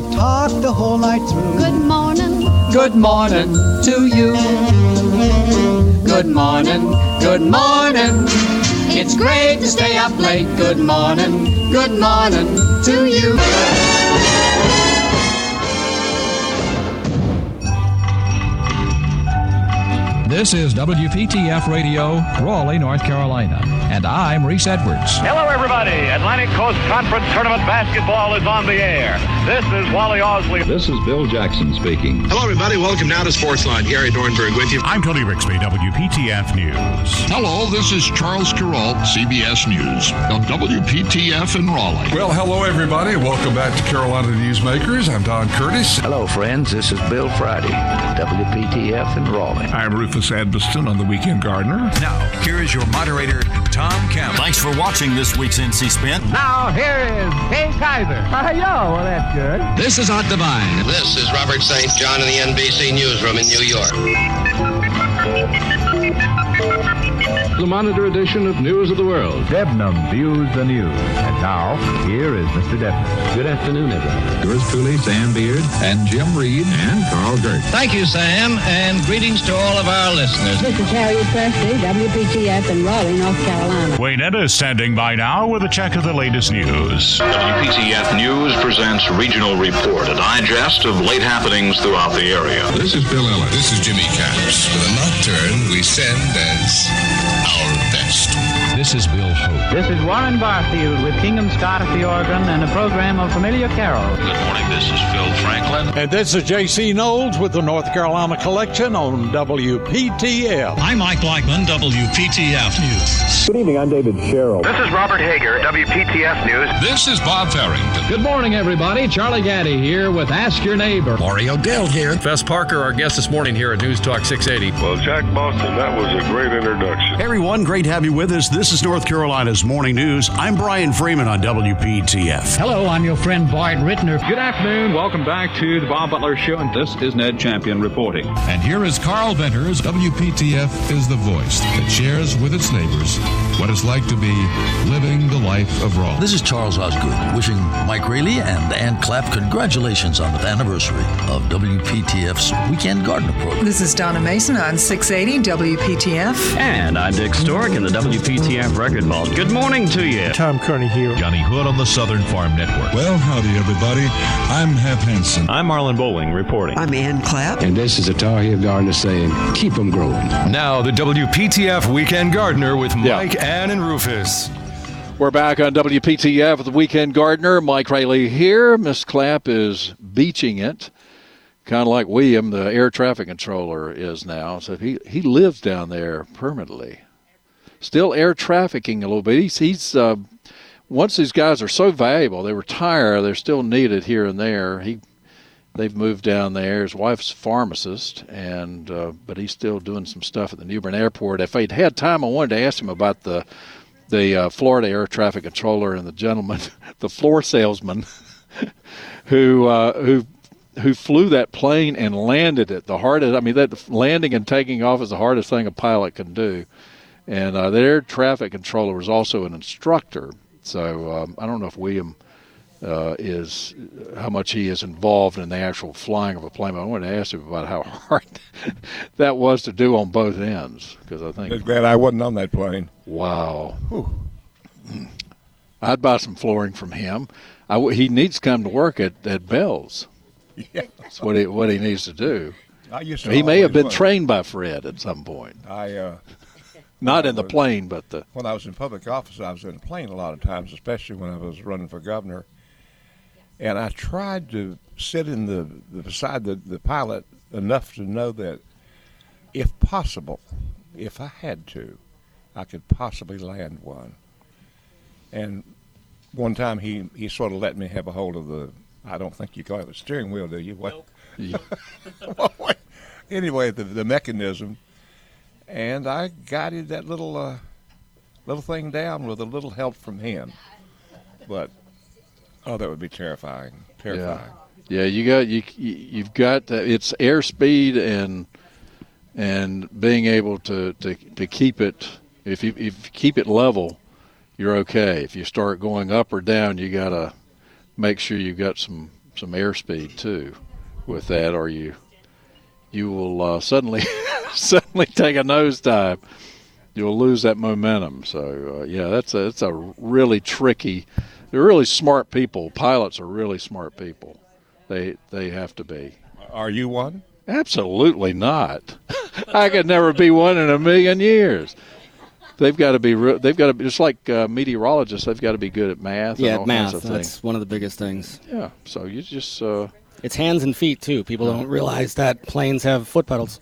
we've talked the whole night through. Good morning. Good morning to you. Good morning, good morning. It's great to stay up late. Good morning, good morning to you. This is WPTF Radio, Raleigh, North Carolina, and I'm Reese Edwards. Hello, everybody. Atlantic Coast Conference Tournament basketball is on the air. This is Wally Ausley. This is Bill Jackson speaking. Hello, everybody. Welcome now to Sportsline. Gary Dornberg with you. I'm Tony Rixby, WPTF News. Hello, this is Charles Kuralt, CBS News, on WPTF in Raleigh. Well, hello, everybody. Welcome back to Carolina Newsmakers. I'm Don Curtis. Hello, friends. This is Bill Friday, WPTF in Raleigh. I'm Rufus Edmisten on the Weekend Gardener. Now, here is your moderator, Tom Campbell. Thanks for watching this week's NC Spin. Now, here is Kay Kyser. Hello, ah, well, that's good. This is Art Divine. This is Robert St. John in the NBC Newsroom in New York. The Monitor edition of News of the World. Debnam views the news. And now, here is Mr. Debnam. Good afternoon, everyone. Yours truly, Sam Beard, and Jim Reed, and Carl Gert. Thank you, Sam, and greetings to all of our listeners. This is Harriet Presley, WPTF in Raleigh, North Carolina. Wayne Etta is standing by now with a check of the latest news. WPTF News presents Regional Report, a digest of late happenings throughout the area. This is Bill Ellis. This is Jimmy Caps. With a nocturne we send as our best. This is Bill Hope. This is Warren Barfield with Kingham Scott at the organ and a program of familiar carols. Good morning, this is Phil Franklin. And this is J.C. Knowles with the North Carolina Collection on WPTF. I'm Mike Blackman, WPTF News. Good evening, I'm David Sherrill. This is Robert Hager, WPTF News. This is Bob Farrington. Good morning, everybody. Charlie Gaddy here with Ask Your Neighbor. Mario Dell here. Fess Parker, our guest this morning here at News Talk 680. Well, Jack Boston, that was a great introduction. Hey, everyone, great to have you with us. This is North Carolina's Morning News. I'm Brian Freeman on WPTF. Hello, I'm your friend Boyd Rittner. Good afternoon. Welcome back to the Bob Butler Show, and this is Ned Champion reporting. And here is Carl Venters. WPTF is the voice that shares with its neighbors what it's like to be living the life of Raleigh. This is Charles Osgood wishing Mike Raley and Ann Clapp congratulations on the anniversary of WPTF's Weekend Gardener program. This is Donna Mason on 680 WPTF. And I'm Dick Stork in the WPTF Record Vault. Good morning to you. Tom Kearney here. Johnny Hood on the Southern Farm Network. Well, howdy, everybody. I'm Hap Henson. I'm Marlon Bowling reporting. I'm Ann Clapp. And this is a Tar Heel Gardener saying, keep them growing. Now, the WPTF Weekend Gardener with Mike, yeah. Ann, and Rufus. We're back on WPTF with the Weekend Gardener. Mike Raley here. Miss Clapp is beaching it, kind of like William, the air traffic controller, is now. So he, he lives down there permanently. Still air trafficking a little bit. He's, he's uh, once these guys are so valuable, they retire, they're still needed here and there. He they've moved down there. His wife's a pharmacist, and uh, but he's still doing some stuff at the New Bern Airport. If I'd had time, I wanted to ask him about the the uh, Florida air traffic controller and the gentleman, the floor salesman, who uh, who who flew that plane and landed it. The hardest, I mean, that landing and taking off is the hardest thing a pilot can do. And uh, air traffic controller was also an instructor. So um, I don't know if William uh, is how much he is involved in the actual flying of a plane. But I wanted to ask him about how hard that was to do on both ends because I think. I'm glad I wasn't on that plane. Wow. Whew. I'd buy some flooring from him. I, he needs to come to work at, at Bell's. Yeah. That's what he what he needs to do. I used to he may have been trained by Fred at some point. I uh, not in the was, plane, but the when I was in public office, I was in a plane a lot of times, especially when I was running for governor. And I tried to sit in the, the beside the, the pilot enough to know that, if possible, if I had to, I could possibly land one. And one time he, he sort of let me have a hold of the I don't think you call it a steering wheel, do you? What? Nope. anyway, the the mechanism, and I guided that little uh, little thing down with a little help from him. But oh, that would be terrifying. Terrifying. Yeah, yeah you got you you've got uh, it's airspeed and and being able to, to, to keep it if you if you keep it level, you're okay. If you start going up or down, you gotta make sure you've got some some airspeed too with that, or you you will uh, suddenly suddenly take a nosedive. You'll lose that momentum. So uh, yeah, that's a it's a really tricky. They're really smart people. Pilots are really smart people. They they have to be. Are you one? Absolutely not. I could never be one in a million years. They've got to be. They've got to be just like uh, meteorologists. They've got to be good at math. Yeah, and all math. Kinds of that's one of the biggest things. Yeah. So you just. Uh, it's hands and feet too. People don't realize that planes have foot pedals.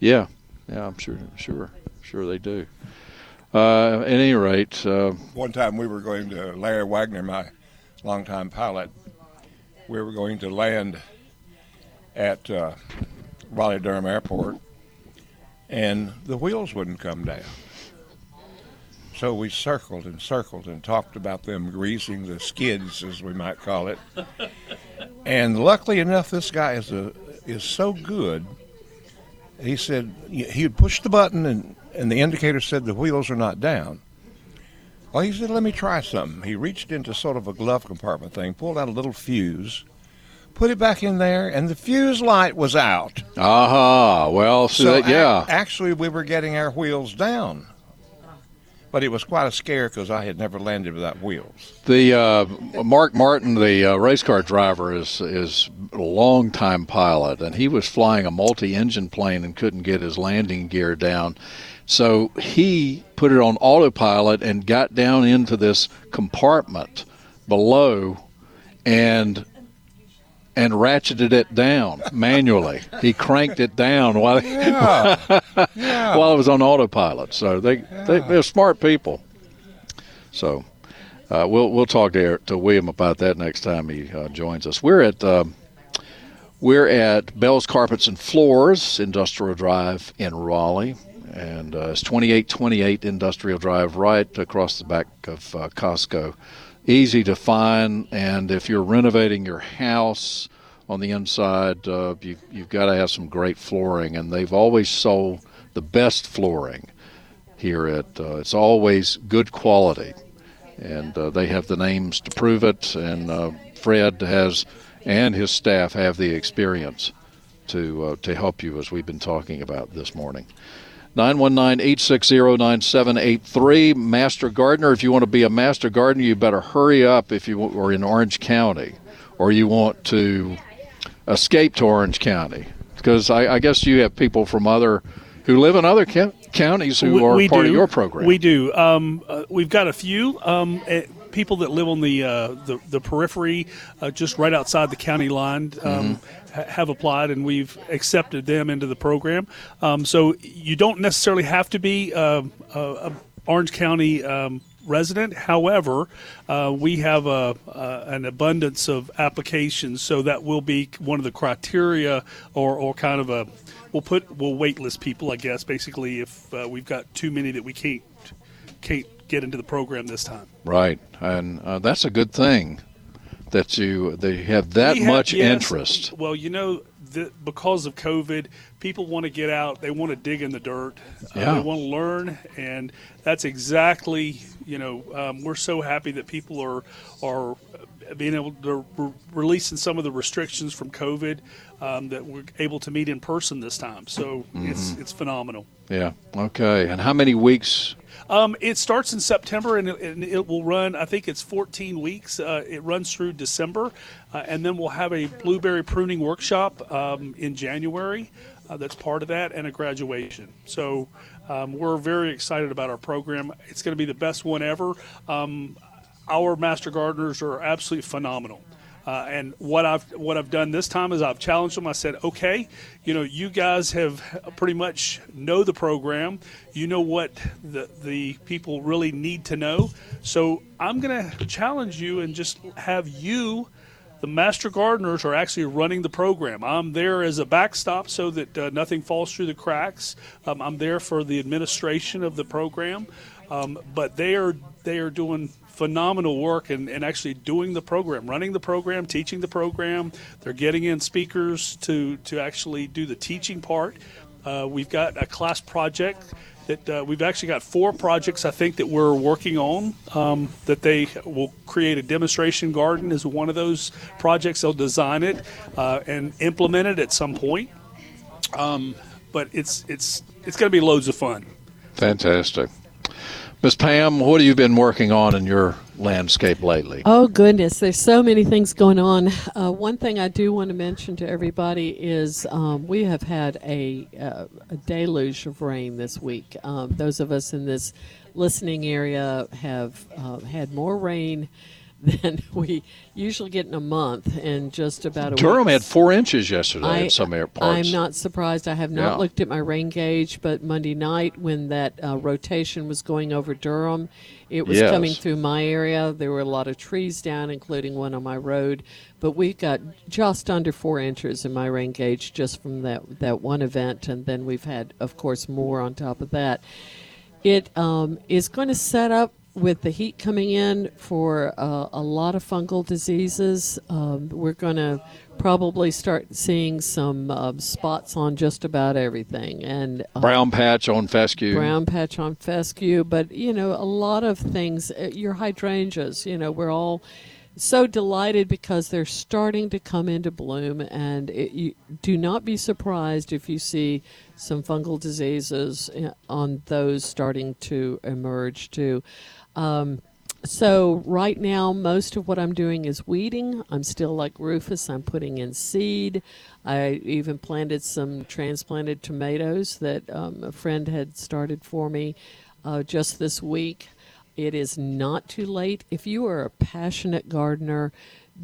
Yeah. Yeah. I'm sure. Sure. Sure they do. Uh, at any rate. Uh, One time we were going to Larry Wagner, my longtime pilot. We were going to land at uh, Raleigh Durham Airport, and the wheels wouldn't come down. So we circled and circled and talked about them greasing the skids, as we might call it. And luckily enough, this guy is a is so good. He said he would push the button and, and the indicator said the wheels are not down. Well, he said, let me try something. He reached into sort of a glove compartment thing, pulled out a little fuse, put it back in there, and the fuse light was out. Aha. Uh-huh. Well, so, so that, yeah. a- actually, we were getting our wheels down. But it was quite a scare because I had never landed without wheels. The uh, Mark Martin, the uh, race car driver, is is a longtime pilot, and he was flying a multi-engine plane and couldn't get his landing gear down. So he put it on autopilot and got down into this compartment below, and and ratcheted it down manually. he cranked it down while Yeah. Yeah. while it was on autopilot. So they, they they're smart people. So uh, we'll we'll talk to to William about that next time he uh, joins us. We're at um, we're at Bell's Carpets and Floors Industrial Drive in Raleigh. And uh, it's 2828 Industrial Drive, right across the back of uh, Costco. Easy to find, and if you're renovating your house on the inside, uh, you, you've got to have some great flooring, and they've always sold the best flooring here at. Uh, it's always good quality, and uh, they have the names to prove it. And uh, Fred has, and his staff have the experience to to help you, as we've been talking about this morning. 919-860-9783 master gardener if you want to be a master gardener you better hurry up if you are in orange county or you want to escape to orange county because I, I guess you have people from other who live in other ca- counties who We- are we part do. of your program We do. Um, uh, we've got a few um, eh, people that live on the uh, the, the periphery, uh, just right outside the county line. Um, ha- Have applied and we've accepted them into the program. Um, so you don't necessarily have to be a, a Orange County um, resident. However, uh, we have a, uh, an abundance of applications, so that will be one of the criteria, or, or kind of a we'll put we'll waitlist people, I guess, basically if uh, we've got too many that we can't can't get into the program this time. right and uh, that's a good thing that you they have that have- much yes. interest Well, you know, the, because of COVID, people want to get out. They want to dig in the dirt. Yeah. Uh, they want to learn, and that's exactly you know um, we're so happy that people are are being able to re- releasing some of the restrictions from COVID um, that we're able to meet in person this time. So it's Mhm. it's phenomenal. yeah okay and how many weeks Um, it starts in September and it, and it will run. I think it's 14 weeks. Uh, it runs through December, uh, and then we'll have a blueberry pruning workshop um, in January. Uh, that's part of that, and a graduation. So um, we're very excited about our program. It's going to be the best one ever. Um, our master gardeners are absolutely phenomenal. Uh, and what I've what I've done this time is I've challenged them. I said, okay, you know, you guys have pretty much know the program. You know what the the people really need to know. So I'm going to challenge you and just have you, the master gardeners, are actually running the program. I'm there as a backstop so that uh, nothing falls through the cracks. Um, I'm there for the administration of the program, um, but they are they are doing phenomenal work and, actually doing the program, running the program, teaching the program. They're getting in speakers to, to actually do the teaching part. Uh, we've got a class project that uh, we've actually got four projects I think that we're working on. Um, that they will create a demonstration garden is one of those projects. They'll design it uh, and implement it at some point. Um, but it's it's it's going to be loads of fun. Fantastic. Miss Pam, what have you been working on in your landscape lately? Oh, goodness. There's so many things going on. Uh, one thing I do want to mention to everybody is um, we have had a, uh, a, deluge of rain this week. Um, those of us in this listening area have uh, had more rain than we usually get in a month and just about a Durham week. had four inches yesterday I, in some airports. I'm not surprised. I have not Yeah. looked at my rain gauge, but Monday night when that uh, rotation was going over Durham, it was Yes. coming through my area. There were a lot of trees down, including one on my road. But we got just under four inches in my rain gauge just from that, that one event. And then we've had, of course, more on top of that. It um, is going to set up with the heat coming in for uh, a lot of fungal diseases. Um, we're going to probably start seeing some um spots on just about everything. And uh, Brown patch on fescue. brown patch on fescue, but you know, a lot of things. uh, Your hydrangeas, you know, we're all so delighted because they're starting to come into bloom, and it, you do not be surprised if you see some fungal diseases uh, on those starting to emerge too. Um, so right now, most of what I'm doing is weeding. I'm still like Rufus. I'm putting in seed. I even planted some transplanted tomatoes that um, a friend had started for me uh, just this week. It is not too late. If you are a passionate gardener,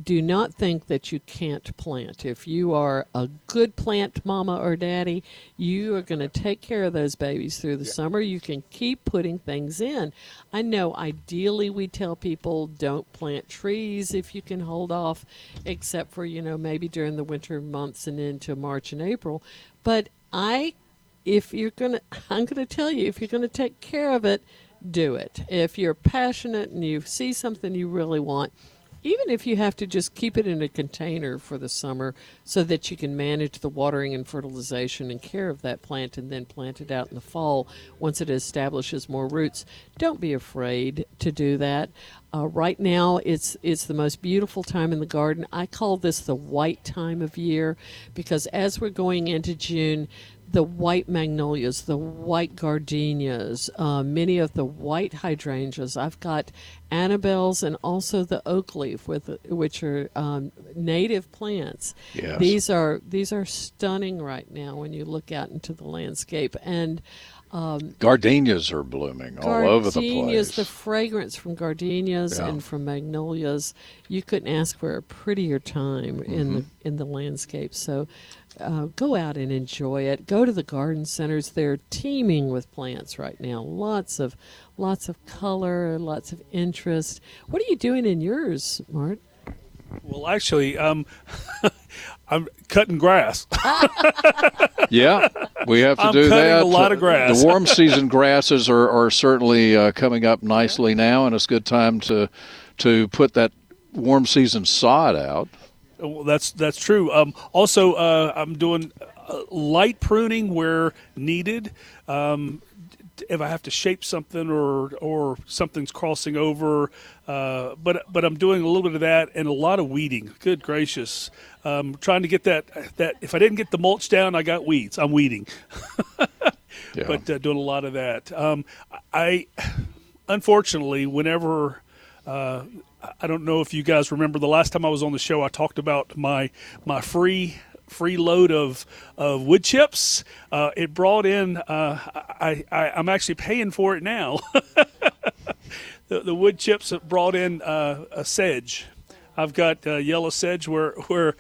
do not think that you can't plant. If you are a good plant mama or daddy, you are going to take care of those babies through the summer. You can keep putting things in. I know ideally we tell people don't plant trees if you can hold off, except for, you know, maybe during the winter months and into March and April. But I if you're going to I'm going to tell you if you're going to take care of it, do it. If you're passionate and you see something you really want, even if you have to just keep it in a container for the summer so that you can manage the watering and fertilization and care of that plant and then plant it out in the fall once it establishes more roots, don't be afraid to do that. Uh, right now, it's it's the most beautiful time in the garden. I call this the white time of year because as we're going into June, the white magnolias, the white gardenias, uh, many of the white hydrangeas. I've got Annabelles and also the oak leaf, with which are um, native plants. Yes. These are these are stunning right now when you look out into the landscape and. Um, Gardenias are blooming all over the place. Gardenias, the fragrance from gardenias Yeah. and from magnolias, you couldn't ask for a prettier time in the Mhm. in the landscape. So, uh, go out and enjoy it. Go to the garden centers; they're teeming with plants right now. Lots of lots of color, lots of interest. What are you doing in yours, Mart? Well, actually, um, I'm cutting grass. yeah, we have to I'm do cutting that. a lot of grass. The warm season grasses are, are certainly uh, coming up nicely now, and it's a good time to to put that warm season sod out. Well, that's that's true. Um, also, uh, I'm doing uh, light pruning where needed. Um, if I have to shape something or or something's crossing over, uh, but but I'm doing a little bit of that and a lot of weeding. Good gracious, um, trying to get that that if I didn't get the mulch down, I got weeds. I'm weeding, but uh, doing a lot of that. Um, I unfortunately, whenever uh, I don't know if you guys remember the last time I was on the show, I talked about my my free free load of of wood chips. Uh, it brought in. Uh, I, I I'm actually paying for it now. the, the wood chips have brought in uh, a sedge. I've got uh, yellow sedge where where.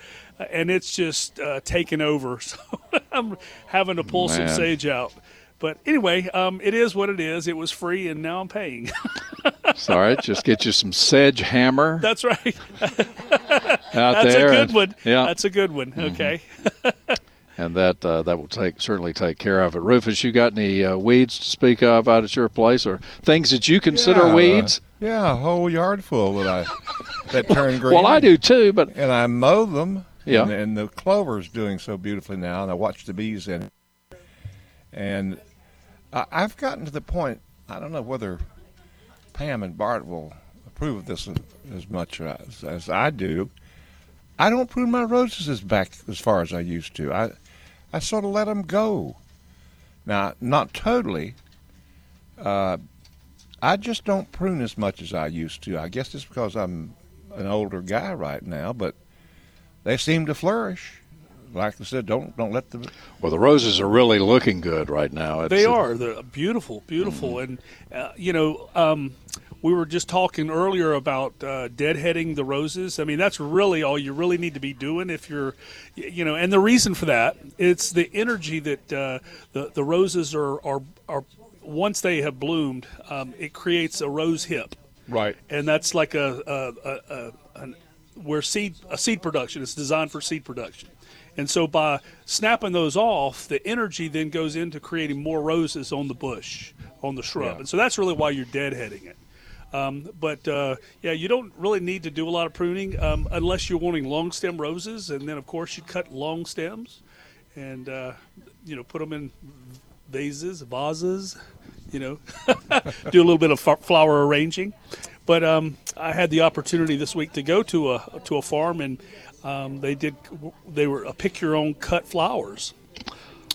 And it's just uh, taken over, so I'm having to pull some sedge out. But anyway, um, it is what it is. It was free, and now I'm paying. It's all right. Just get you some sedge hammer That's right. out That's there. a good one. Yeah, That's a good one. Okay. and that uh, that will take certainly take care of it. Rufus, you got any uh, weeds to speak of out at your place, or things that you consider Yeah, uh, weeds? Yeah, a whole yard full that I that turn green. Well, I do too, but and I mow them. Yeah. and, and the clover's doing so beautifully now, and I watch the bees in it. And I've gotten to the point. I don't know whether Pam and Mark will approve of this as, much as, as I do. I don't prune my roses as back as far as I used to. I I sort of let them go. Now, not totally. Uh, I just don't prune as much as I used to. I guess it's because I'm an older guy right now, but they seem to flourish. Like I said, don't don't let them. Well, the roses are really looking good right now. It's, They are. They're beautiful, beautiful, Mm-hmm. and uh, you know, um, we were just talking earlier about uh, deadheading the roses. I mean, that's really all you really need to be doing if you're, you know, and the reason for that it's the energy that uh, the the roses are are are once they have bloomed, um, it creates a rose hip, Right. and that's like a, a, a, a an, where seed a seed production is designed for seed production. And so by snapping those off, the energy then goes into creating more roses on the bush, on the shrub. Yeah. And so that's really why you're deadheading it. Um, but uh, yeah, you don't really need to do a lot of pruning um, unless you're wanting long stem roses. And then, of course, you cut long stems and, uh, you know, put them in vases, vases, you know, do a little bit of flower arranging. But um, I had the opportunity this week to go to a to a farm, and um, they did they were a pick your own cut flowers.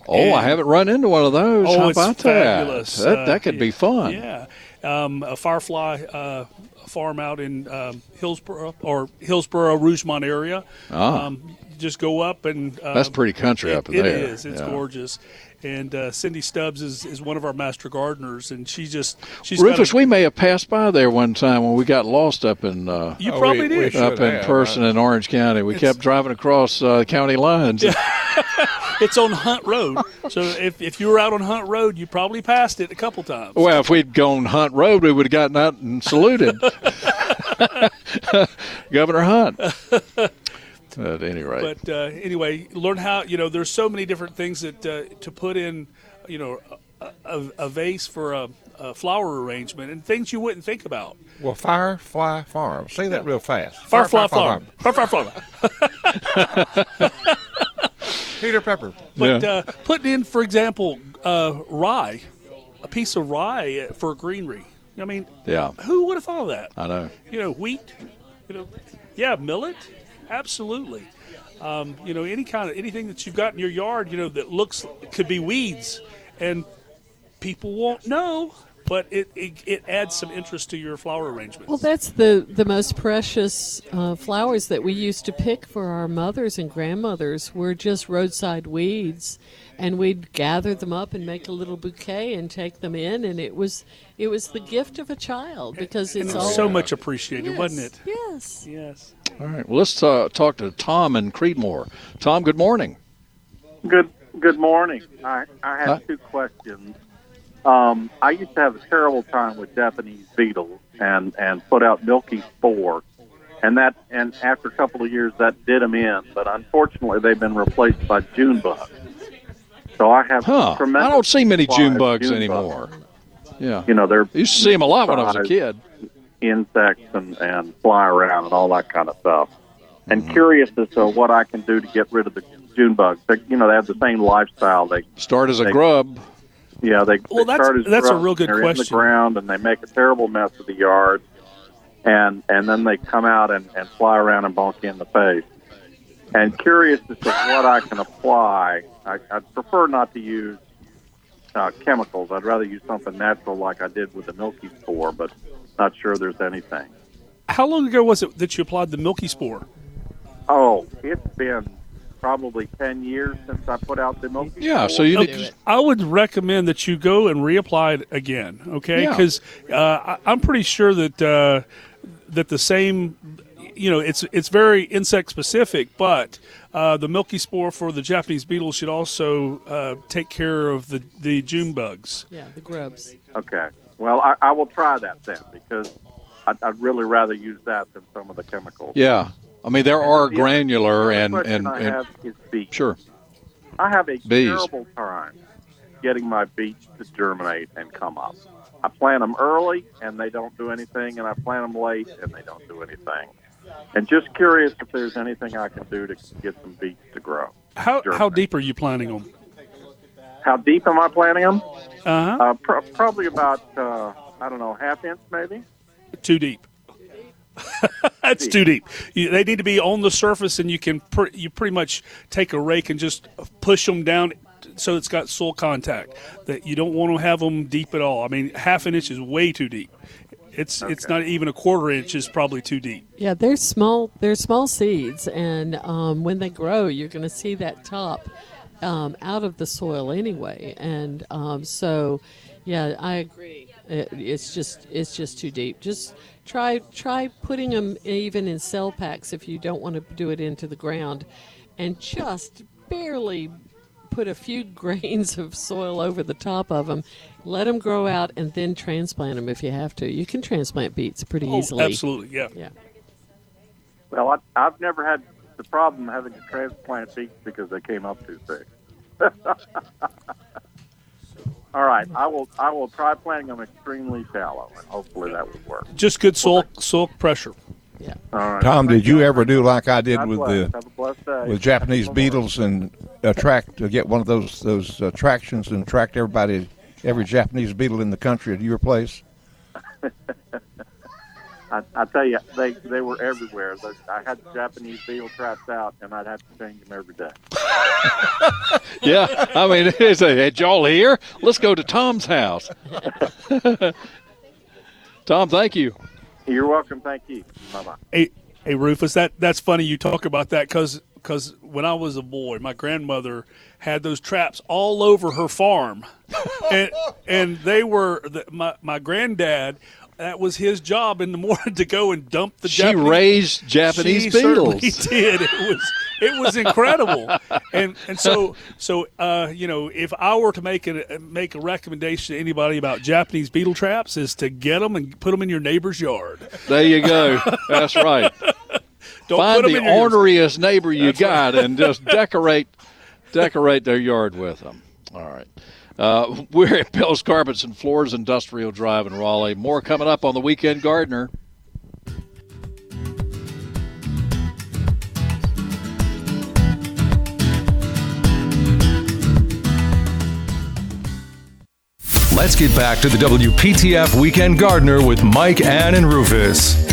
Oh, I haven't run into one of those. Oh, How it's about fabulous. that? That, Uh, that could be fun. Yeah, um, a Firefly uh, farm out in um, Hillsborough or Hillsborough Rougemont area. Ah. Um, just go up and uh, That's pretty country it- up It there. is. It's Yeah. gorgeous. And uh, Cindy Stubbs is, is one of our master gardeners, and she just she's Rufus, a- we may have passed by there one time when we got lost up in uh, You probably we- we did. should up in have, person in Orange County. We kept driving across uh, county lines. it's on Hunt Road. so if, if you were out on Hunt Road, you probably passed it a couple times. Well, if we'd gone Hunt Road, we would have gotten out and saluted Governor Hunt. At any rate, But uh, anyway, learn how you know. There's so many different things that uh, to put in, you know, a, a, a vase for a, a flower arrangement and things you wouldn't think about. Well, Firefly Farm. Say that real fast. Firefly farm, Firefly farm. Peter Pepper. But Yeah. uh, putting in, for example, uh, rye, a piece of rye for a greenery. I mean, yeah, who would have thought of that? I know. You know, wheat. You know, yeah, millet. Absolutely. Um, you know, any kind of anything that you've got in your yard, you know, that looks could be weeds, and people won't know, but it, it, it adds some interest to your flower arrangement. Well, that's the the most precious uh, flowers that we used to pick for our mothers and grandmothers were just roadside weeds, and we'd gather them up and make a little bouquet and take them in, and it was it was the gift of a child because and it's it was all so much appreciated, wasn't it? Yes. Yes. All right. Well, let's uh, talk to Tom and Creedmoor. Tom, good morning. Good good morning. I, I have Hi. two questions. Um, I used to have a terrible time with Japanese beetles and, and put out milky spore. And that and after a couple of years that did them in, but unfortunately they've been replaced by June bugs. So I have Huh. tremendous I don't see many June bugs June anymore. Yeah. You know, they're used to see them a lot when I was a kid. Insects and, and fly around and all that kind of stuff. And Mm-hmm. curious as to what I can do to get rid of the June bugs. They, you know, they have the same lifestyle. They Start as a they- grub. Yeah, they, Well, they that's- start as that's a real good they're in the question. ground and they make a terrible mess of the yard, and and then they come out and, and fly around and bonk you in the face. And curious as to what I can apply, I, I'd prefer not to use uh, chemicals. I'd rather use something natural like I did with the milky spore, but not sure there's anything. How long ago was it that you applied the milky spore? Oh, it's been probably ten years since I put out the milky. spore. Yeah, so Okay, I would recommend that you go and reapply it again. Okay, Yeah. because uh, I- I'm pretty sure that uh, that the same, you know, it's it's very insect specific, but uh, the milky spore for the Japanese beetle should also uh, take care of the the June bugs. Yeah, the grubs. Okay. Well, I, I will try that then because I'd, I'd really rather use that than some of the chemicals. Yeah. I mean, there are The granular other the and question and, I and have is beets. sure. I have a Bees. terrible time getting my beets to germinate and come up. I plant them early and they don't do anything, and I plant them late and they don't do anything. And just curious if there's anything I can do to get some beets to grow. How how deep are you planting them? How deep am I planting them? Uh-huh. Uh, pro- probably about uh, I don't know half inch maybe. Too deep. That's too deep. You, they need to be on the surface, and you can pr- you pretty much take a rake and just push them down so it's got soil contact. That you don't want to have them deep at all. I mean, half an inch is way too deep. It's it's not even a quarter inch is probably too deep. Yeah, they're small. They're small seeds, and um, when they grow, you're going to see that top um, out of the soil anyway. And um, so, yeah, I agree. It, it's just it's just too deep. Just try try putting them even in cell packs if you don't want to do it into the ground, and just barely put a few grains of soil over the top of them, let them grow out, and then transplant them if you have to. You can transplant beets pretty Oh, easily. absolutely, yeah. Yeah. Well, I, I've never had the problem having to transplant beets because they came up too thick. All right, I will. I will try planting them extremely shallow, and hopefully that will work. Just good soil soil pressure. Yeah. All right. Tom, did you ever do like I did God with bless. the Have a blessed day. with Japanese beetles and attract to get one of those those attractions and attract everybody, every Japanese beetle in the country to your place? I, I tell you, they they were everywhere. The- I had Japanese beetle traps out, and I'd have to change them every day. yeah, I mean, it's a, hey, y'all here? Let's go to Tom's house. Tom, thank you. You're welcome. Thank you. Bye bye. Hey, hey, Rufus, that that's funny you talk about that because when I was a boy, my grandmother had those traps all over her farm, and and they were the, my my granddad. That was his job in the morning to go and dump the. She Japanese. raised Japanese she beetles. did. It was it was incredible, and and so so uh, you know if I were to make a make a recommendation to anybody about Japanese beetle traps is to get them and put them in your neighbor's yard. There you go. That's right. Don't Find put 'em the in orneriest neighbor you That's got right. and just decorate decorate their yard with them. All right. Uh, we're at Bell's Carpets and Floors Industrial Drive in Raleigh. More coming up on the Weekend Gardener. Let's get back to the WPTF Weekend Gardener with Mike, Ann, and Rufus.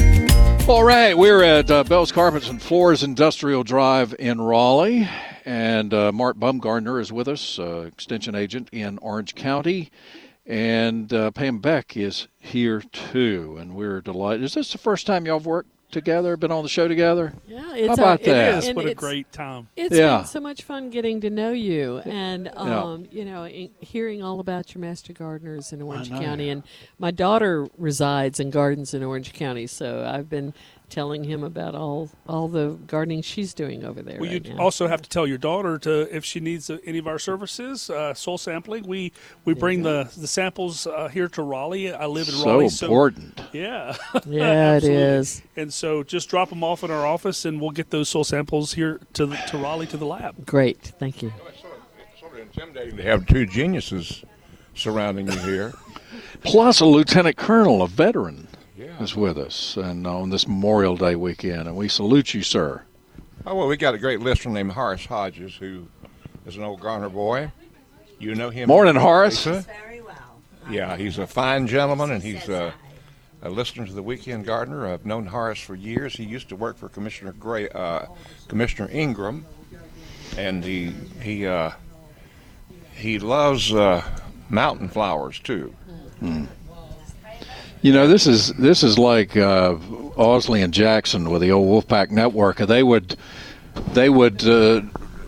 All right, we're at uh, Bell's Carpets and Floors Industrial Drive in Raleigh, and uh, Mark Bumgardner is with us, uh, extension agent in Orange County, and uh, Pam Beck is here too, and we're delighted. Is this the first time y'all have worked together, been on the show together? Yeah, How it's about a, that? It is. What a great time. It's Yeah. been so much fun getting to know you and Yeah. um, you know hearing all about your master gardeners in Orange know. County. And my daughter resides and gardens in Orange County, so I've been telling him about all all the gardening she's doing over there. Well, right you now. also have to tell your daughter to if she needs uh, any of our services, uh, soil sampling. We we bring the the samples uh, here to Raleigh. I live in So Raleigh, So important. yeah, Yeah, it Absolutely. is. And so just drop them off in our office, and we'll get those soil samples here to the, to Raleigh to the lab. Great, thank you. Sort of intimidating to have two geniuses surrounding you here. Plus, a lieutenant colonel, a veteran, Yeah. Is with us, and on this Memorial Day weekend, and we salute you, sir. Oh well, we got a great listener named Horace Hodges, who is an old Garner boy. You know him. Morning, Horace. Lisa? Yeah, he's a fine gentleman, and he's a, a listener to the Weekend Gardener. I've known Horace for years. He used to work for Commissioner Gray, uh, Commissioner Ingram, and he he uh, he loves uh, mountain flowers too. You know, this is this is like uh, Ausley and Jackson with the old Wolfpack Network. They would they would uh,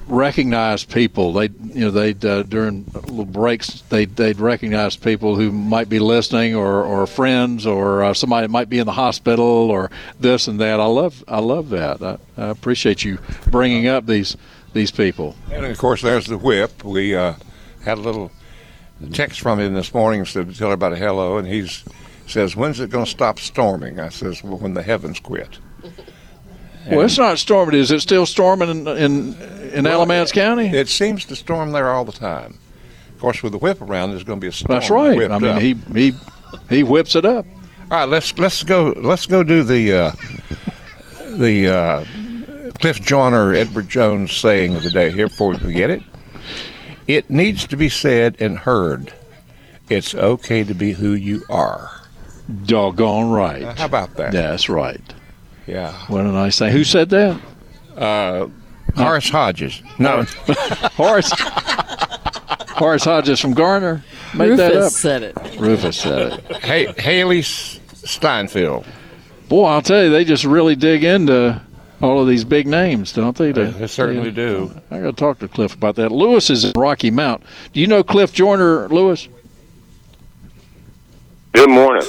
recognize people. They you know they'd uh, during little breaks they they'd recognize people who might be listening or, or friends or uh, somebody might be in the hospital or this and that. I love I love that. I, I appreciate you bringing up these these people. And of course, there's the whip. We uh, had a little text from him this morning to tell everybody hello, and he's says, "When's it going to stop storming?" I says, "Well, when the heavens quit." Well, it's not storming. Is it still storming in in, in Alamance County? It seems to storm there all the time. Of course, with the whip around, there's going to be a storm. That's right. I mean, up. he he he whips it up. All right, let's let's go let's go do the uh, the uh, Cliff Joyner Edward Jones saying of the day here before we forget it. It needs to be said and heard. It's okay to be who you are. Doggone right. Uh, how about that? That's right. Yeah. What a nice thing. Who said that? Uh, Horace Hodges. No. Horace. Horace Hodges from Garner made that Rufus up. said it. Rufus said it. hey, Haley S- Steinfeld. Boy, I'll tell you, they just really dig into all of these big names, don't they? To- They certainly do. I got to talk to Cliff about that. Lewis is in Rocky Mount. Do you know Cliff Joyner, Lewis? Good morning.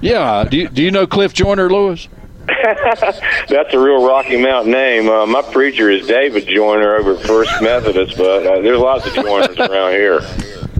Yeah. Do you, do you know Cliff Joyner, Lewis? That's a real Rocky Mountain name. Uh, my preacher is David Joyner over at First Methodist, but uh, there's lots of Joyners around here.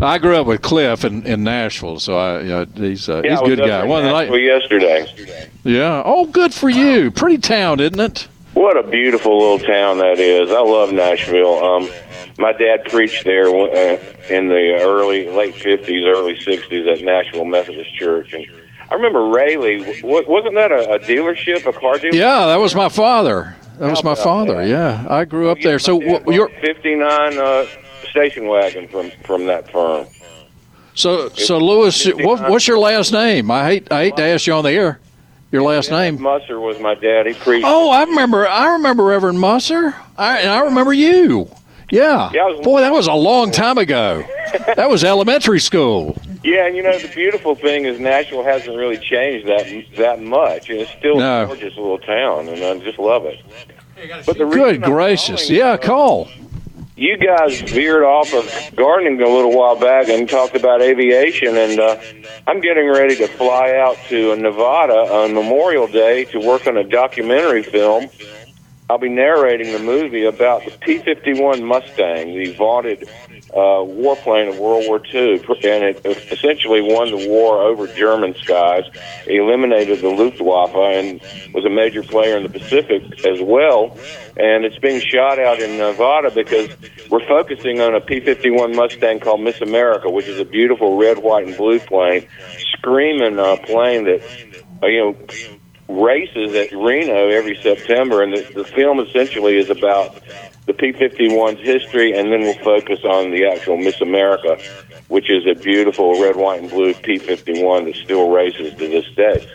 I grew up with Cliff in, in Nashville, so I, you know, he's uh, Yeah, he's a good guy. One of the night- Nashville yesterday. yeah. Oh, good for you. Pretty town, isn't it? What a beautiful little town that is. I love Nashville. Um, my dad preached there uh, in the early, late 50s, early 60s at Nashville Methodist Church. And I remember Raley, wasn't that a, a dealership, a car dealership? Yeah, that was my father. That was my father. Yeah, I grew up there. So wh- you're 59 uh, station wagon from, from that firm. so so Lewis. What, what's your last name? I hate I hate to ask you on the air. Your last name? Musser was my dad. He preached. Oh, I remember. I remember Reverend Musser. I and I remember you. Yeah. Yeah, was- Boy, that was a long time ago. that was elementary school. Yeah, and you know the beautiful thing is Nashville hasn't really changed that that much. It's still No. a gorgeous little town, and I just love it. But the Good gracious. Yeah, uh, call. You guys veered off of gardening a little while back and talked about aviation, and uh, I'm getting ready to fly out to Nevada on Memorial Day to work on a documentary film. I'll be narrating the movie about the P-51 Mustang, the vaunted uh, warplane of World War II, and it essentially won the war over German skies, eliminated the Luftwaffe, and was a major player in the Pacific as well. And it's being shot out in Nevada because we're focusing on a P-51 Mustang called Miss America, which is a beautiful red, white, and blue plane, screaming uh, plane that uh, you know races at Reno every September, and the, the film essentially is about the P-51's history, and then we'll focus on the actual Miss America, which is a beautiful red, white, and blue P-51 that still races to this day.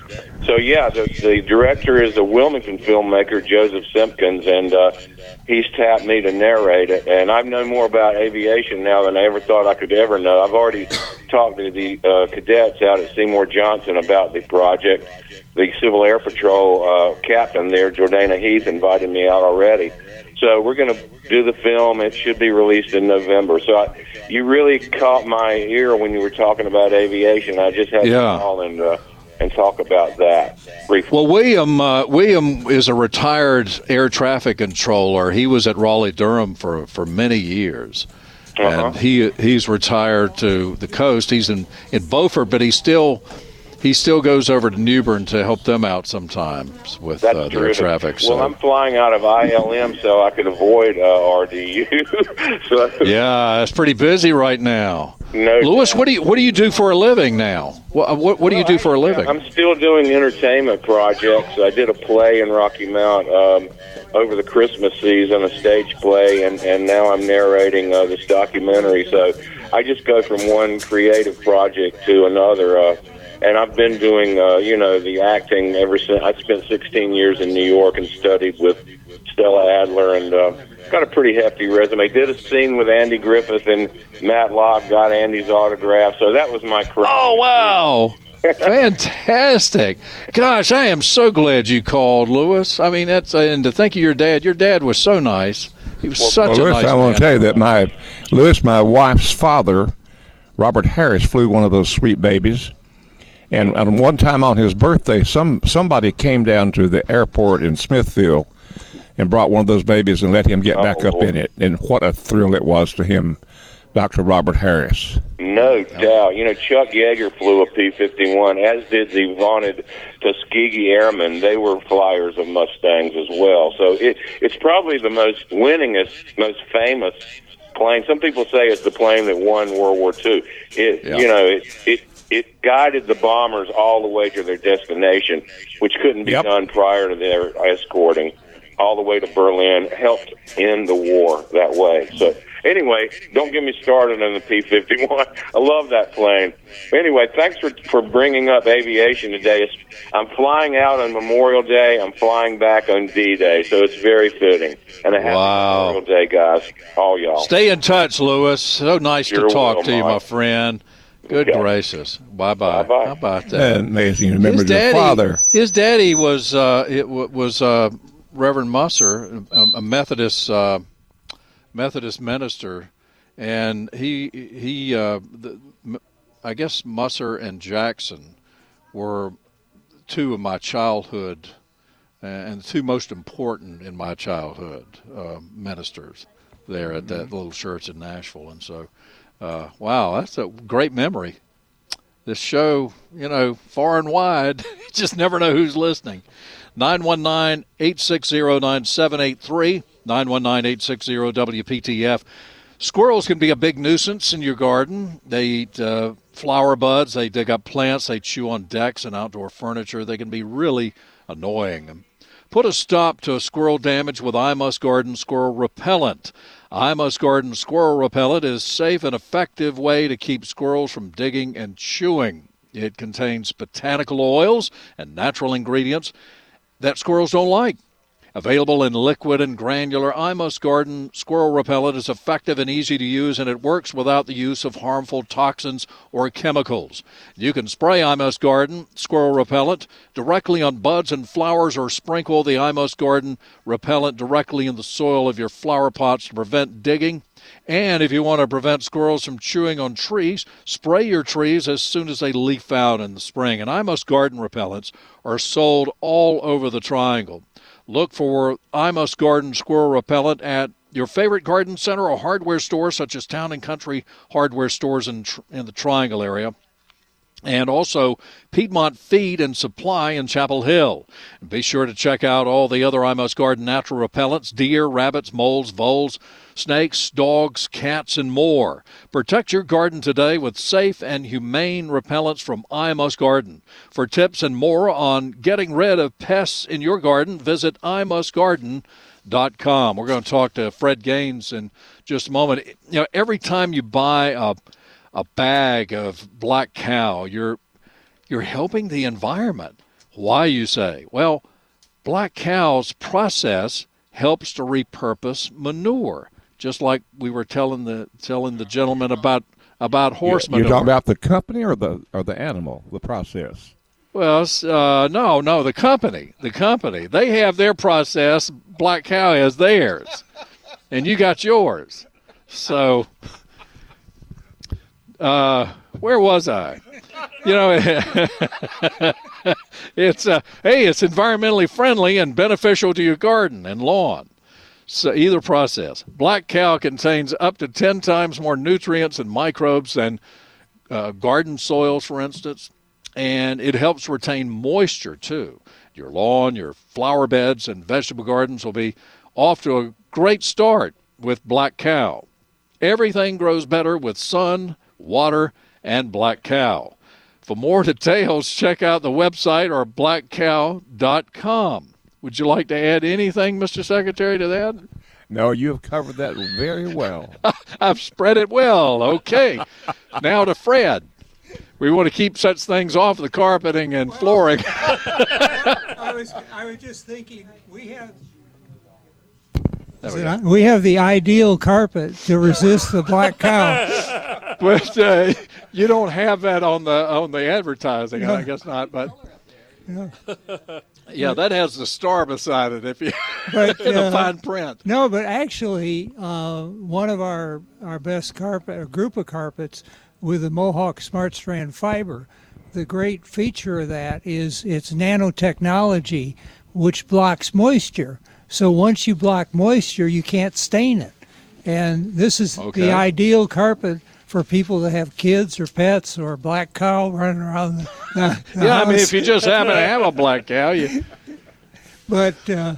So yeah, the, the director is a Wilmington filmmaker, Joseph Simpkins, and uh, he's tapped me to narrate it. And I've known more about aviation now than I ever thought I could ever know. I've already talked to the uh, cadets out at Seymour Johnson about the project. The Civil Air Patrol uh, captain there, Jordana Heath, invited me out already. So we're going to do the film. It should be released in November. So I, you really caught my ear when you were talking about aviation. I just had Yeah. to call and uh, and talk about that briefly. Well, William uh, William is a retired air traffic controller. He was at Raleigh Durham for for many years, Uh-huh. and he he's retired to the coast. He's in in Beaufort, but he still he still goes over to New Bern to help them out sometimes with uh, their traffic. Well, I'm flying out of ILM, so I could avoid uh, RDU. so yeah, it's pretty busy right now. No Lewis, what do you what do you do for a living now? What what, what do you do for a living? I'm still doing entertainment projects. I did a play in Rocky Mount um, over the Christmas season, a stage play, and, and now I'm narrating uh, this documentary. So I just go from one creative project to another. Uh, and I've been doing, uh, you know, the acting ever since. I spent 16 years in New York and studied with Stella Adler, and uh, got a pretty hefty resume. Did a scene with Andy Griffith and Matlock, got Andy's autograph. So that was my career. Oh wow! Fantastic! Gosh, I am so glad you called, Lewis. I mean, that's and to think of your dad. Your dad was so nice. He was such well, a Lewis, nice I want to tell you that my Lewis, my wife's father, Robert Harris, flew one of those sweet babies. And, and one time on his birthday, some somebody came down to the airport in Smithville and brought one of those babies and let him get back up in it. And what a thrill it was to him, Dr. Robert Harris. No doubt. You know, Chuck Yeager flew a P 51, as did the vaunted Tuskegee Airmen. They were flyers of Mustangs as well. So it, it's probably the most winningest, most famous plane. Some people say it's the plane that won World War II. It, Yeah. You know, it, it, it guided the bombers all the way to their destination, which couldn't be done prior to their escorting all the way to Berlin, helped end the war that way. So Anyway, don't get me started on the P-51. I love that plane. Anyway, thanks for for bringing up aviation today. It's, I'm flying out on Memorial Day. I'm flying back on D-Day, so it's very fitting. And a happy Wow. Memorial Day, guys, all y'all. Stay in touch, Lewis. So nice Sure to talk to you, my friend. Good Okay. gracious. Bye bye. How about that? Amazing. You remember his your father. His daddy was uh, it w- was uh, Reverend Musser, a, a Methodist uh, Methodist minister, and he he uh, the, m- I guess Musser and Jackson were two of my childhood uh, and the two most important in my childhood uh, ministers there at that little church in Nashville, and so uh, wow, that's a great memory this show, you know, far and wide. you just never know who's listening. 919 860 9783, 919 860 WPTF. Squirrels can be a big nuisance in your garden. They eat uh, flower buds, they dig up plants, they chew on decks and outdoor furniture. They can be really annoying. Put a stop to squirrel damage with I Must Garden Squirrel Repellent. I Must Garden Squirrel Repellent is a safe and effective way to keep squirrels from digging and chewing. It contains botanical oils and natural ingredients that squirrels don't like. Available in liquid and granular, I Must Garden Squirrel Repellent is effective and easy to use, and it works without the use of harmful toxins or chemicals. You can spray I Must Garden Squirrel Repellent directly on buds and flowers, or sprinkle the I Must Garden Repellent directly in the soil of your flower pots to prevent digging. And if you want to prevent squirrels from chewing on trees, spray your trees as soon as they leaf out in the spring. And I Must Garden repellents are sold all over the triangle. Look for I Must Garden Squirrel Repellent at your favorite garden center or hardware store, such as Town and Country hardware stores in, in the Triangle area and also Piedmont Feed and Supply in Chapel Hill. And be sure to check out all the other I Must Garden natural repellents deer, rabbits, moles, voles, snakes, dogs, cats, and more. Protect your garden today with safe and humane repellents from I Must Garden. For tips and more on getting rid of pests in your garden, visit imustgarden.com. We're going to talk to Fred Gaines in just a moment. You know, every time you buy a a bag of black cow, you're you're helping the environment. Why you say? Well, black cow's process helps to repurpose manure, just like we were telling the telling the gentleman about about horse You're manure. talking about the company or the or the animal, the process. Well, uh, no, no, the company, the company, they have their process. Black Cow has theirs, and you got yours. So, uh, where was I? You know, it's uh, hey, it's environmentally friendly and beneficial to your garden and lawn. So either process. Black cow contains up to 10 times more nutrients and microbes than uh, garden soils, for instance, and it helps retain moisture too. Your lawn, your flower beds, and vegetable gardens will be off to a great start with Black Cow. Everything grows better with sun, water, and Black Cow. For more details, check out the website or blackcow.com. Would you like to add anything, Mr. Secretary, to that? No, you have covered that very well. I've spread it well. Okay. now to Fred. We want to keep such things off the carpeting and flooring. I was I was just thinking we have There we go. we have the ideal carpet to resist the black cow. but uh, you don't have that on the on the advertising. I guess not. But Yeah. yeah, that has the star beside it. If you But, in the uh, fine print. No, but actually, uh, one of our our best carpet, a group of carpets with the Mohawk Smart Strand fiber. The great feature of that is its nanotechnology, which blocks moisture. So once you block moisture, you can't stain it. And this is Okay. the ideal carpet for people that have kids or pets or a black cow running around the, the, the Yeah, I mean, if you just happen to have a black cow, you But uh,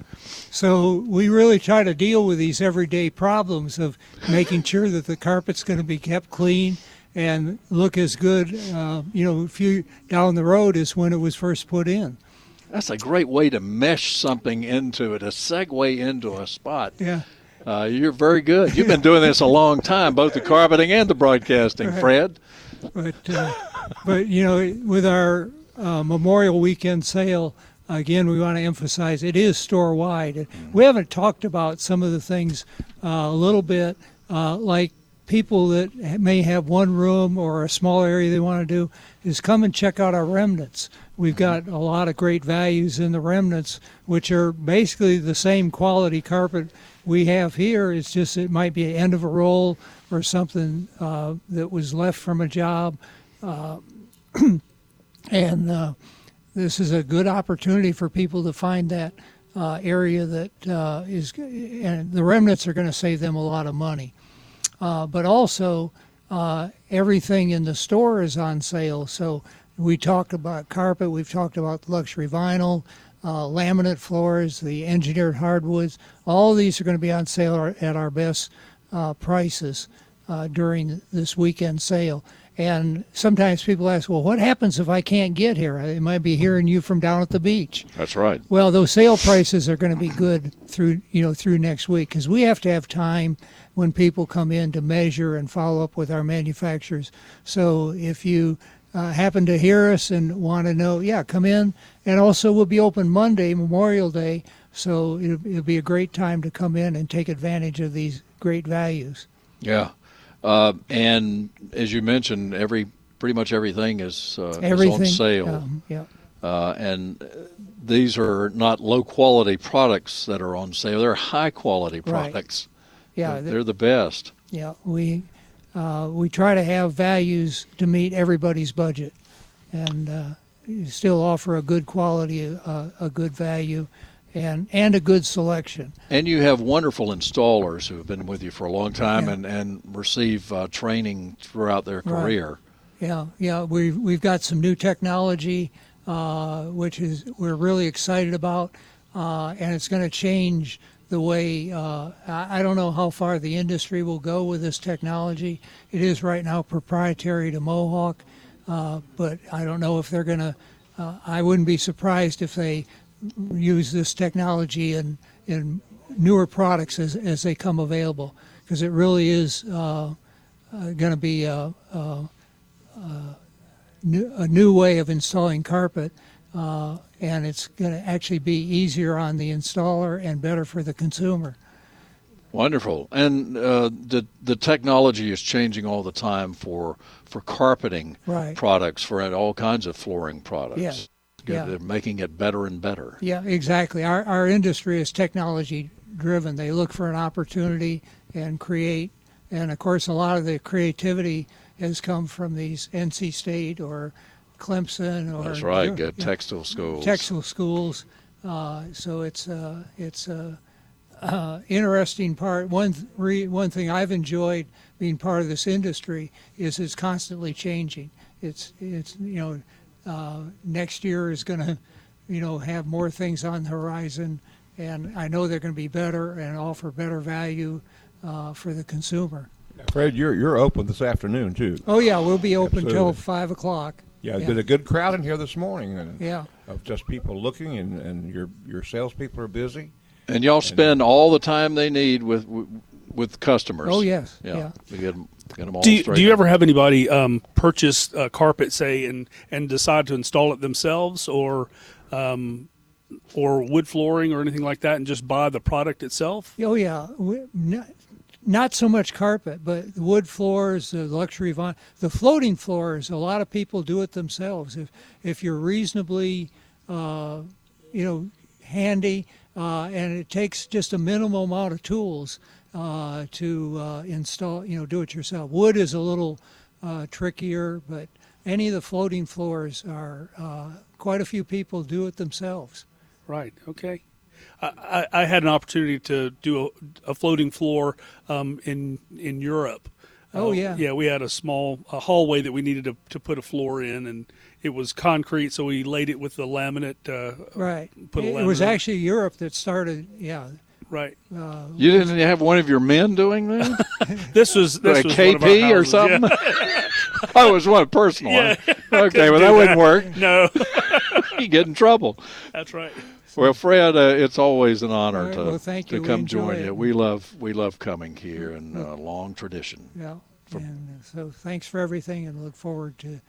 so we really try to deal with these everyday problems of making sure that the carpet's going to be kept clean and look as good, uh, you know, a few down the road as when it was first put in. That's a great way to mesh something into it, a segue into a spot. Yeah. Uh, you're very good. You've been doing this a long time, both the carpeting and the broadcasting, Right. Fred. But uh, but you know, with our uh, Memorial Weekend sale, again, we want to emphasize it is store wide. We haven't talked about some of the things uh, a little bit, uh, like people that may have one room or a small area they want to do, is come and check out our remnants. We've got a lot of great values in the remnants, which are basically the same quality carpet we have here. It's just it might be an end of a roll or something uh, that was left from a job. Uh, and uh, this is a good opportunity for people to find that uh, area that uh, is, and the remnants are going to save them a lot of money. Uh, but also, everything in the store is on sale. So we talked about carpet, we've talked about luxury vinyl, uh, laminate floors, the engineered hardwoods. All these are going to be on sale at our best uh, prices uh, during this weekend sale. And sometimes people ask, well, what happens if I can't get here? I might be hearing you from down at the beach. That's right. Well, those sale prices are going to be good through you know through next week because we have to have time when people come in to measure and follow up with our manufacturers. So if you uh, happen to hear us and want to know, yeah, come in. And also, we'll be open Monday, Memorial Day. So it'll, it'll be a great time to come in and take advantage of these great values. Yeah, uh, and as you mentioned, every pretty much everything is, uh, Everything, is on sale. um, yeah. Uh, and uh, these are not low quality products that are on sale. They're high quality products. Right. Yeah, they're, they're- they're the best. Yeah, we uh, we try to have values to meet everybody's budget, and uh, still offer a good quality, uh, a good value, and and a good selection. And you have wonderful installers who have been with you for a long time Yeah. and, and receive uh, training throughout their Right. career. Yeah, yeah, we've we've got some new technology, uh, which is we're really excited about, uh, and it's going to change the way. Uh, I, don't know how far the industry will go with this technology. It is right now proprietary to Mohawk, uh, but I don't know if they're going to. Uh, I wouldn't be surprised if they use this technology in in newer products as as they come available, because it really is uh, uh, going to be a. a uh, new, a new way of installing carpet, uh, and it's going to actually be easier on the installer and better for the consumer. Wonderful. And uh, the the technology is changing all the time for for carpeting Right. products, for all kinds of flooring products. Yeah. Yeah. They're making it better and better. Yeah, exactly. Our our industry is technology driven. They look for an opportunity and create, and of course, a lot of the creativity has come from these NC State or Clemson or That's right. yeah, Good yeah. textile schools. textile schools. Uh, so it's uh, it's a uh, interesting part. One th- re- one thing I've enjoyed being part of this industry is it's constantly changing. It's it's you know uh, next year is going to you know have more things on the horizon, and I know they're going to be better and offer better value uh, for the consumer. Fred, you're you're open this afternoon too. Oh yeah, we'll be open till five o'clock. Yeah, there's been a good crowd in here this morning. And Yeah. Of just people looking, and, and your your salespeople are busy. And y'all spend all the time they need with with customers. Oh, yes. Yeah. Yeah. To get 'em- get 'em all Do you, straight do you ever have anybody um, purchase uh, carpet, say, and and decide to install it themselves, or um, or wood flooring or anything like that, and just buy the product itself? Oh yeah, We- not, not so much carpet, but wood floors, the luxury vinyl, the floating floors. A lot of people do it themselves. If if you're reasonably, uh, you know, handy, uh, and it takes just a minimal amount of tools uh, to uh, install, you know, do it yourself. Wood is a little uh, trickier, but any of the floating floors are uh, quite a few people do it themselves. Right. Okay. I, I I had an opportunity to do a, a floating floor um, in in Europe. Oh, Uh, yeah. yeah. We had a small a hallway that we needed to, to put a floor in, and it was concrete, so we laid it with the laminate. Uh, Right. Put a It, it was actually Europe that started. Yeah. Right. Uh, You didn't have one of your men doing that? This was this a was one of our KP or something. yeah. oh, it was one personal. Yeah, Okay, well do that wouldn't work. No. you get in trouble. That's right. Well, Fred, uh, it's always an honor right, to well, to come join it. you. We love we love coming here, and uh, long tradition. Yeah. And uh, so thanks for everything, and look forward to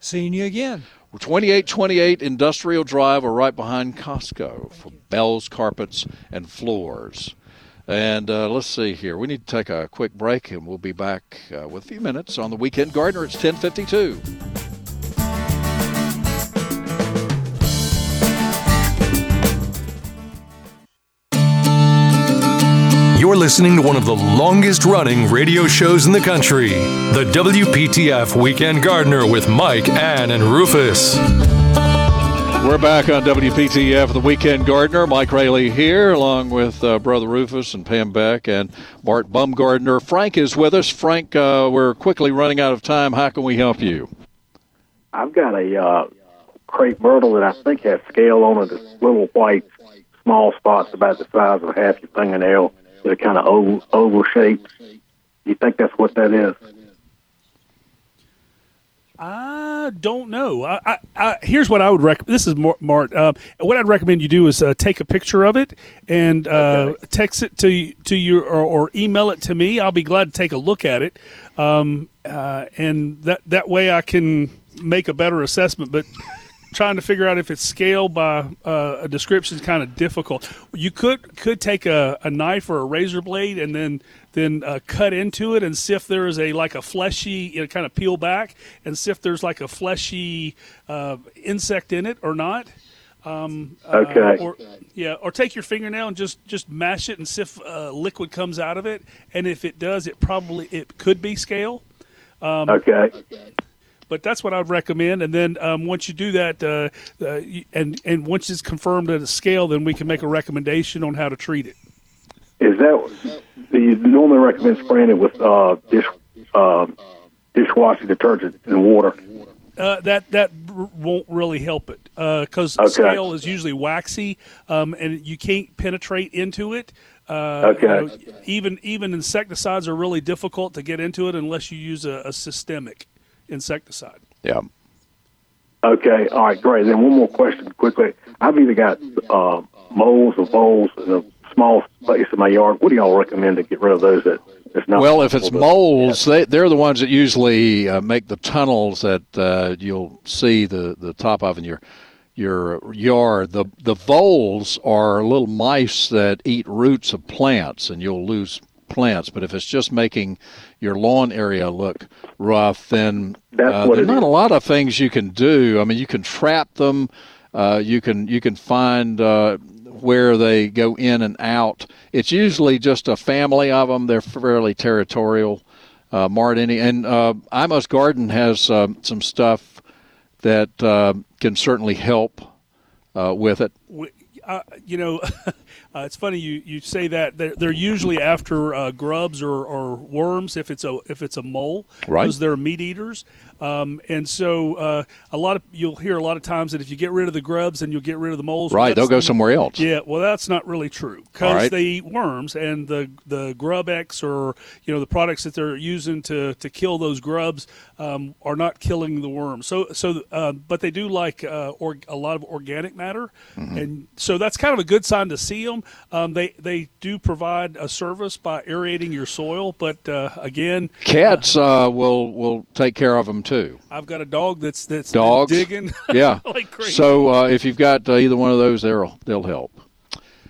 seeing you again. We're 2828 Industrial Drive. We're right behind Costco for Bell's Carpets and Floors. And uh, let's see here. We need to take a quick break, and we'll be back uh, with a few minutes on the Weekend Gardener. It's 1052. You're listening to one of the longest running radio shows in the country, the WPTF Weekend Gardener with Mike, Ann, and Rufus. We're back on WPTF, the Weekend Gardener. Mike Raley here, along with uh, Brother Rufus and Pam Beck and Bart Bumgardner. Frank is with us. Frank, uh, we're quickly running out of time. How can we help you? I've got a uh, crepe myrtle that I think has scale on it. It's little white, small spots about the size of half your fingernail. They're kind of oval, oval shaped. You think that's what that is? I don't know. I, I, I, here's what I would recommend. This is Mar- Mart. Uh, what I'd recommend you do is uh, take a picture of it and uh, text it to to you or, or email it to me. I'll be glad to take a look at it, um, uh, and that that way I can make a better assessment. But trying to figure out if it's scaled by uh, a description is kind of difficult. You could could take a, a knife or a razor blade and then then uh, cut into it and see if there is a like a fleshy, you know, kind of peel back and see if there's like a fleshy uh, insect in it or not. Um, uh, Okay. or, yeah, or take your fingernail and just just mash it and see if uh, liquid comes out of it. And if it does, it probably it could be scale. Um, Okay. But that's what I'd recommend. And then um, once you do that, uh, uh, and and once it's confirmed at a scale, then we can make a recommendation on how to treat it. Is that you normally recommend spraying it with uh, dish uh, dishwashing detergent and water? Uh, that that r- won't really help it because Okay. scale is usually waxy um, and you can't penetrate into it. Uh, Okay. you know, even even insecticides are really difficult to get into it unless you use a, a systemic insecticide. Yeah. Okay. All right. Great. Then one more question quickly. I've either got uh, moles or voles in a small space in my yard. What do y'all recommend to get rid of those? That it's not well, if it's to- moles, they, they're the ones that usually uh, make the tunnels that uh, you'll see the, the top of in your your yard. The the voles are little mice that eat roots of plants, and you'll lose plants. But if it's just making your lawn area look rough, then uh, there's not is. a lot of things you can do. I mean, you can trap them. Uh, you can you can find uh, where they go in and out. It's usually just a family of them. They're fairly territorial. Uh, Martini and uh, I Must Garden has uh, some stuff that uh, can certainly help uh, with it. we, uh, you know, uh, it's funny you, you say that they're, they're usually after uh, grubs or, or worms if it's a if it's a mole Right. because they're meat eaters. Um, and so uh, a lot of you'll hear a lot of times that if you get rid of the grubs, then you'll get rid of the moles. Right, they'll go somewhere else. Yeah, well, that's not really true because right. they eat worms, and the the GrubEx or you know the products that they're using to, to kill those grubs um, are not killing the worms. So so, uh, but they do like uh, or, a lot of organic matter, Mm-hmm. and so that's kind of a good sign to see them. Um, they they do provide a service by aerating your soil, but uh, again, Cats uh, will will take care of them too. I've got a dog that's that's Dogs, digging, yeah. like crazy. So uh, if you've got uh, either one of those, they'll they'll help.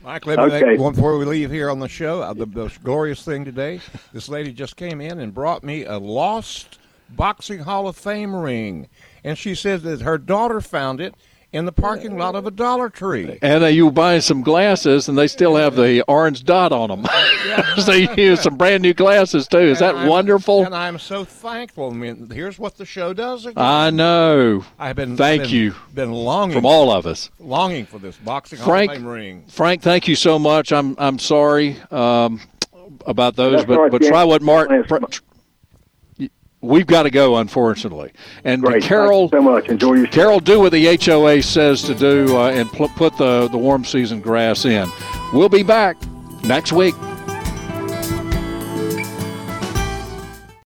Mike, let me Okay. make one before we leave here on the show. Uh, the most glorious thing today, this lady just came in and brought me a lost boxing Hall of Fame ring, and she says that her daughter found it in the parking lot of a Dollar Tree. And uh, you buy some glasses, and they still have the orange dot on them. so you use some brand new glasses too. Is that I'm- wonderful? And I'm so thankful. I mean, here's what the show does. Again. I know. I've been Thank been- you. Been longing from all of us. longing for this boxing Frank, Hall of Fame ring. Frank, thank you so much. I'm I'm sorry um, about those, That's but right, but Jim. try what Mark. We've got to go, unfortunately. And Great. Carol, so much. Enjoy your Carol, do what the HOA says to do, uh, and pl- put the the warm season grass in. We'll be back next week.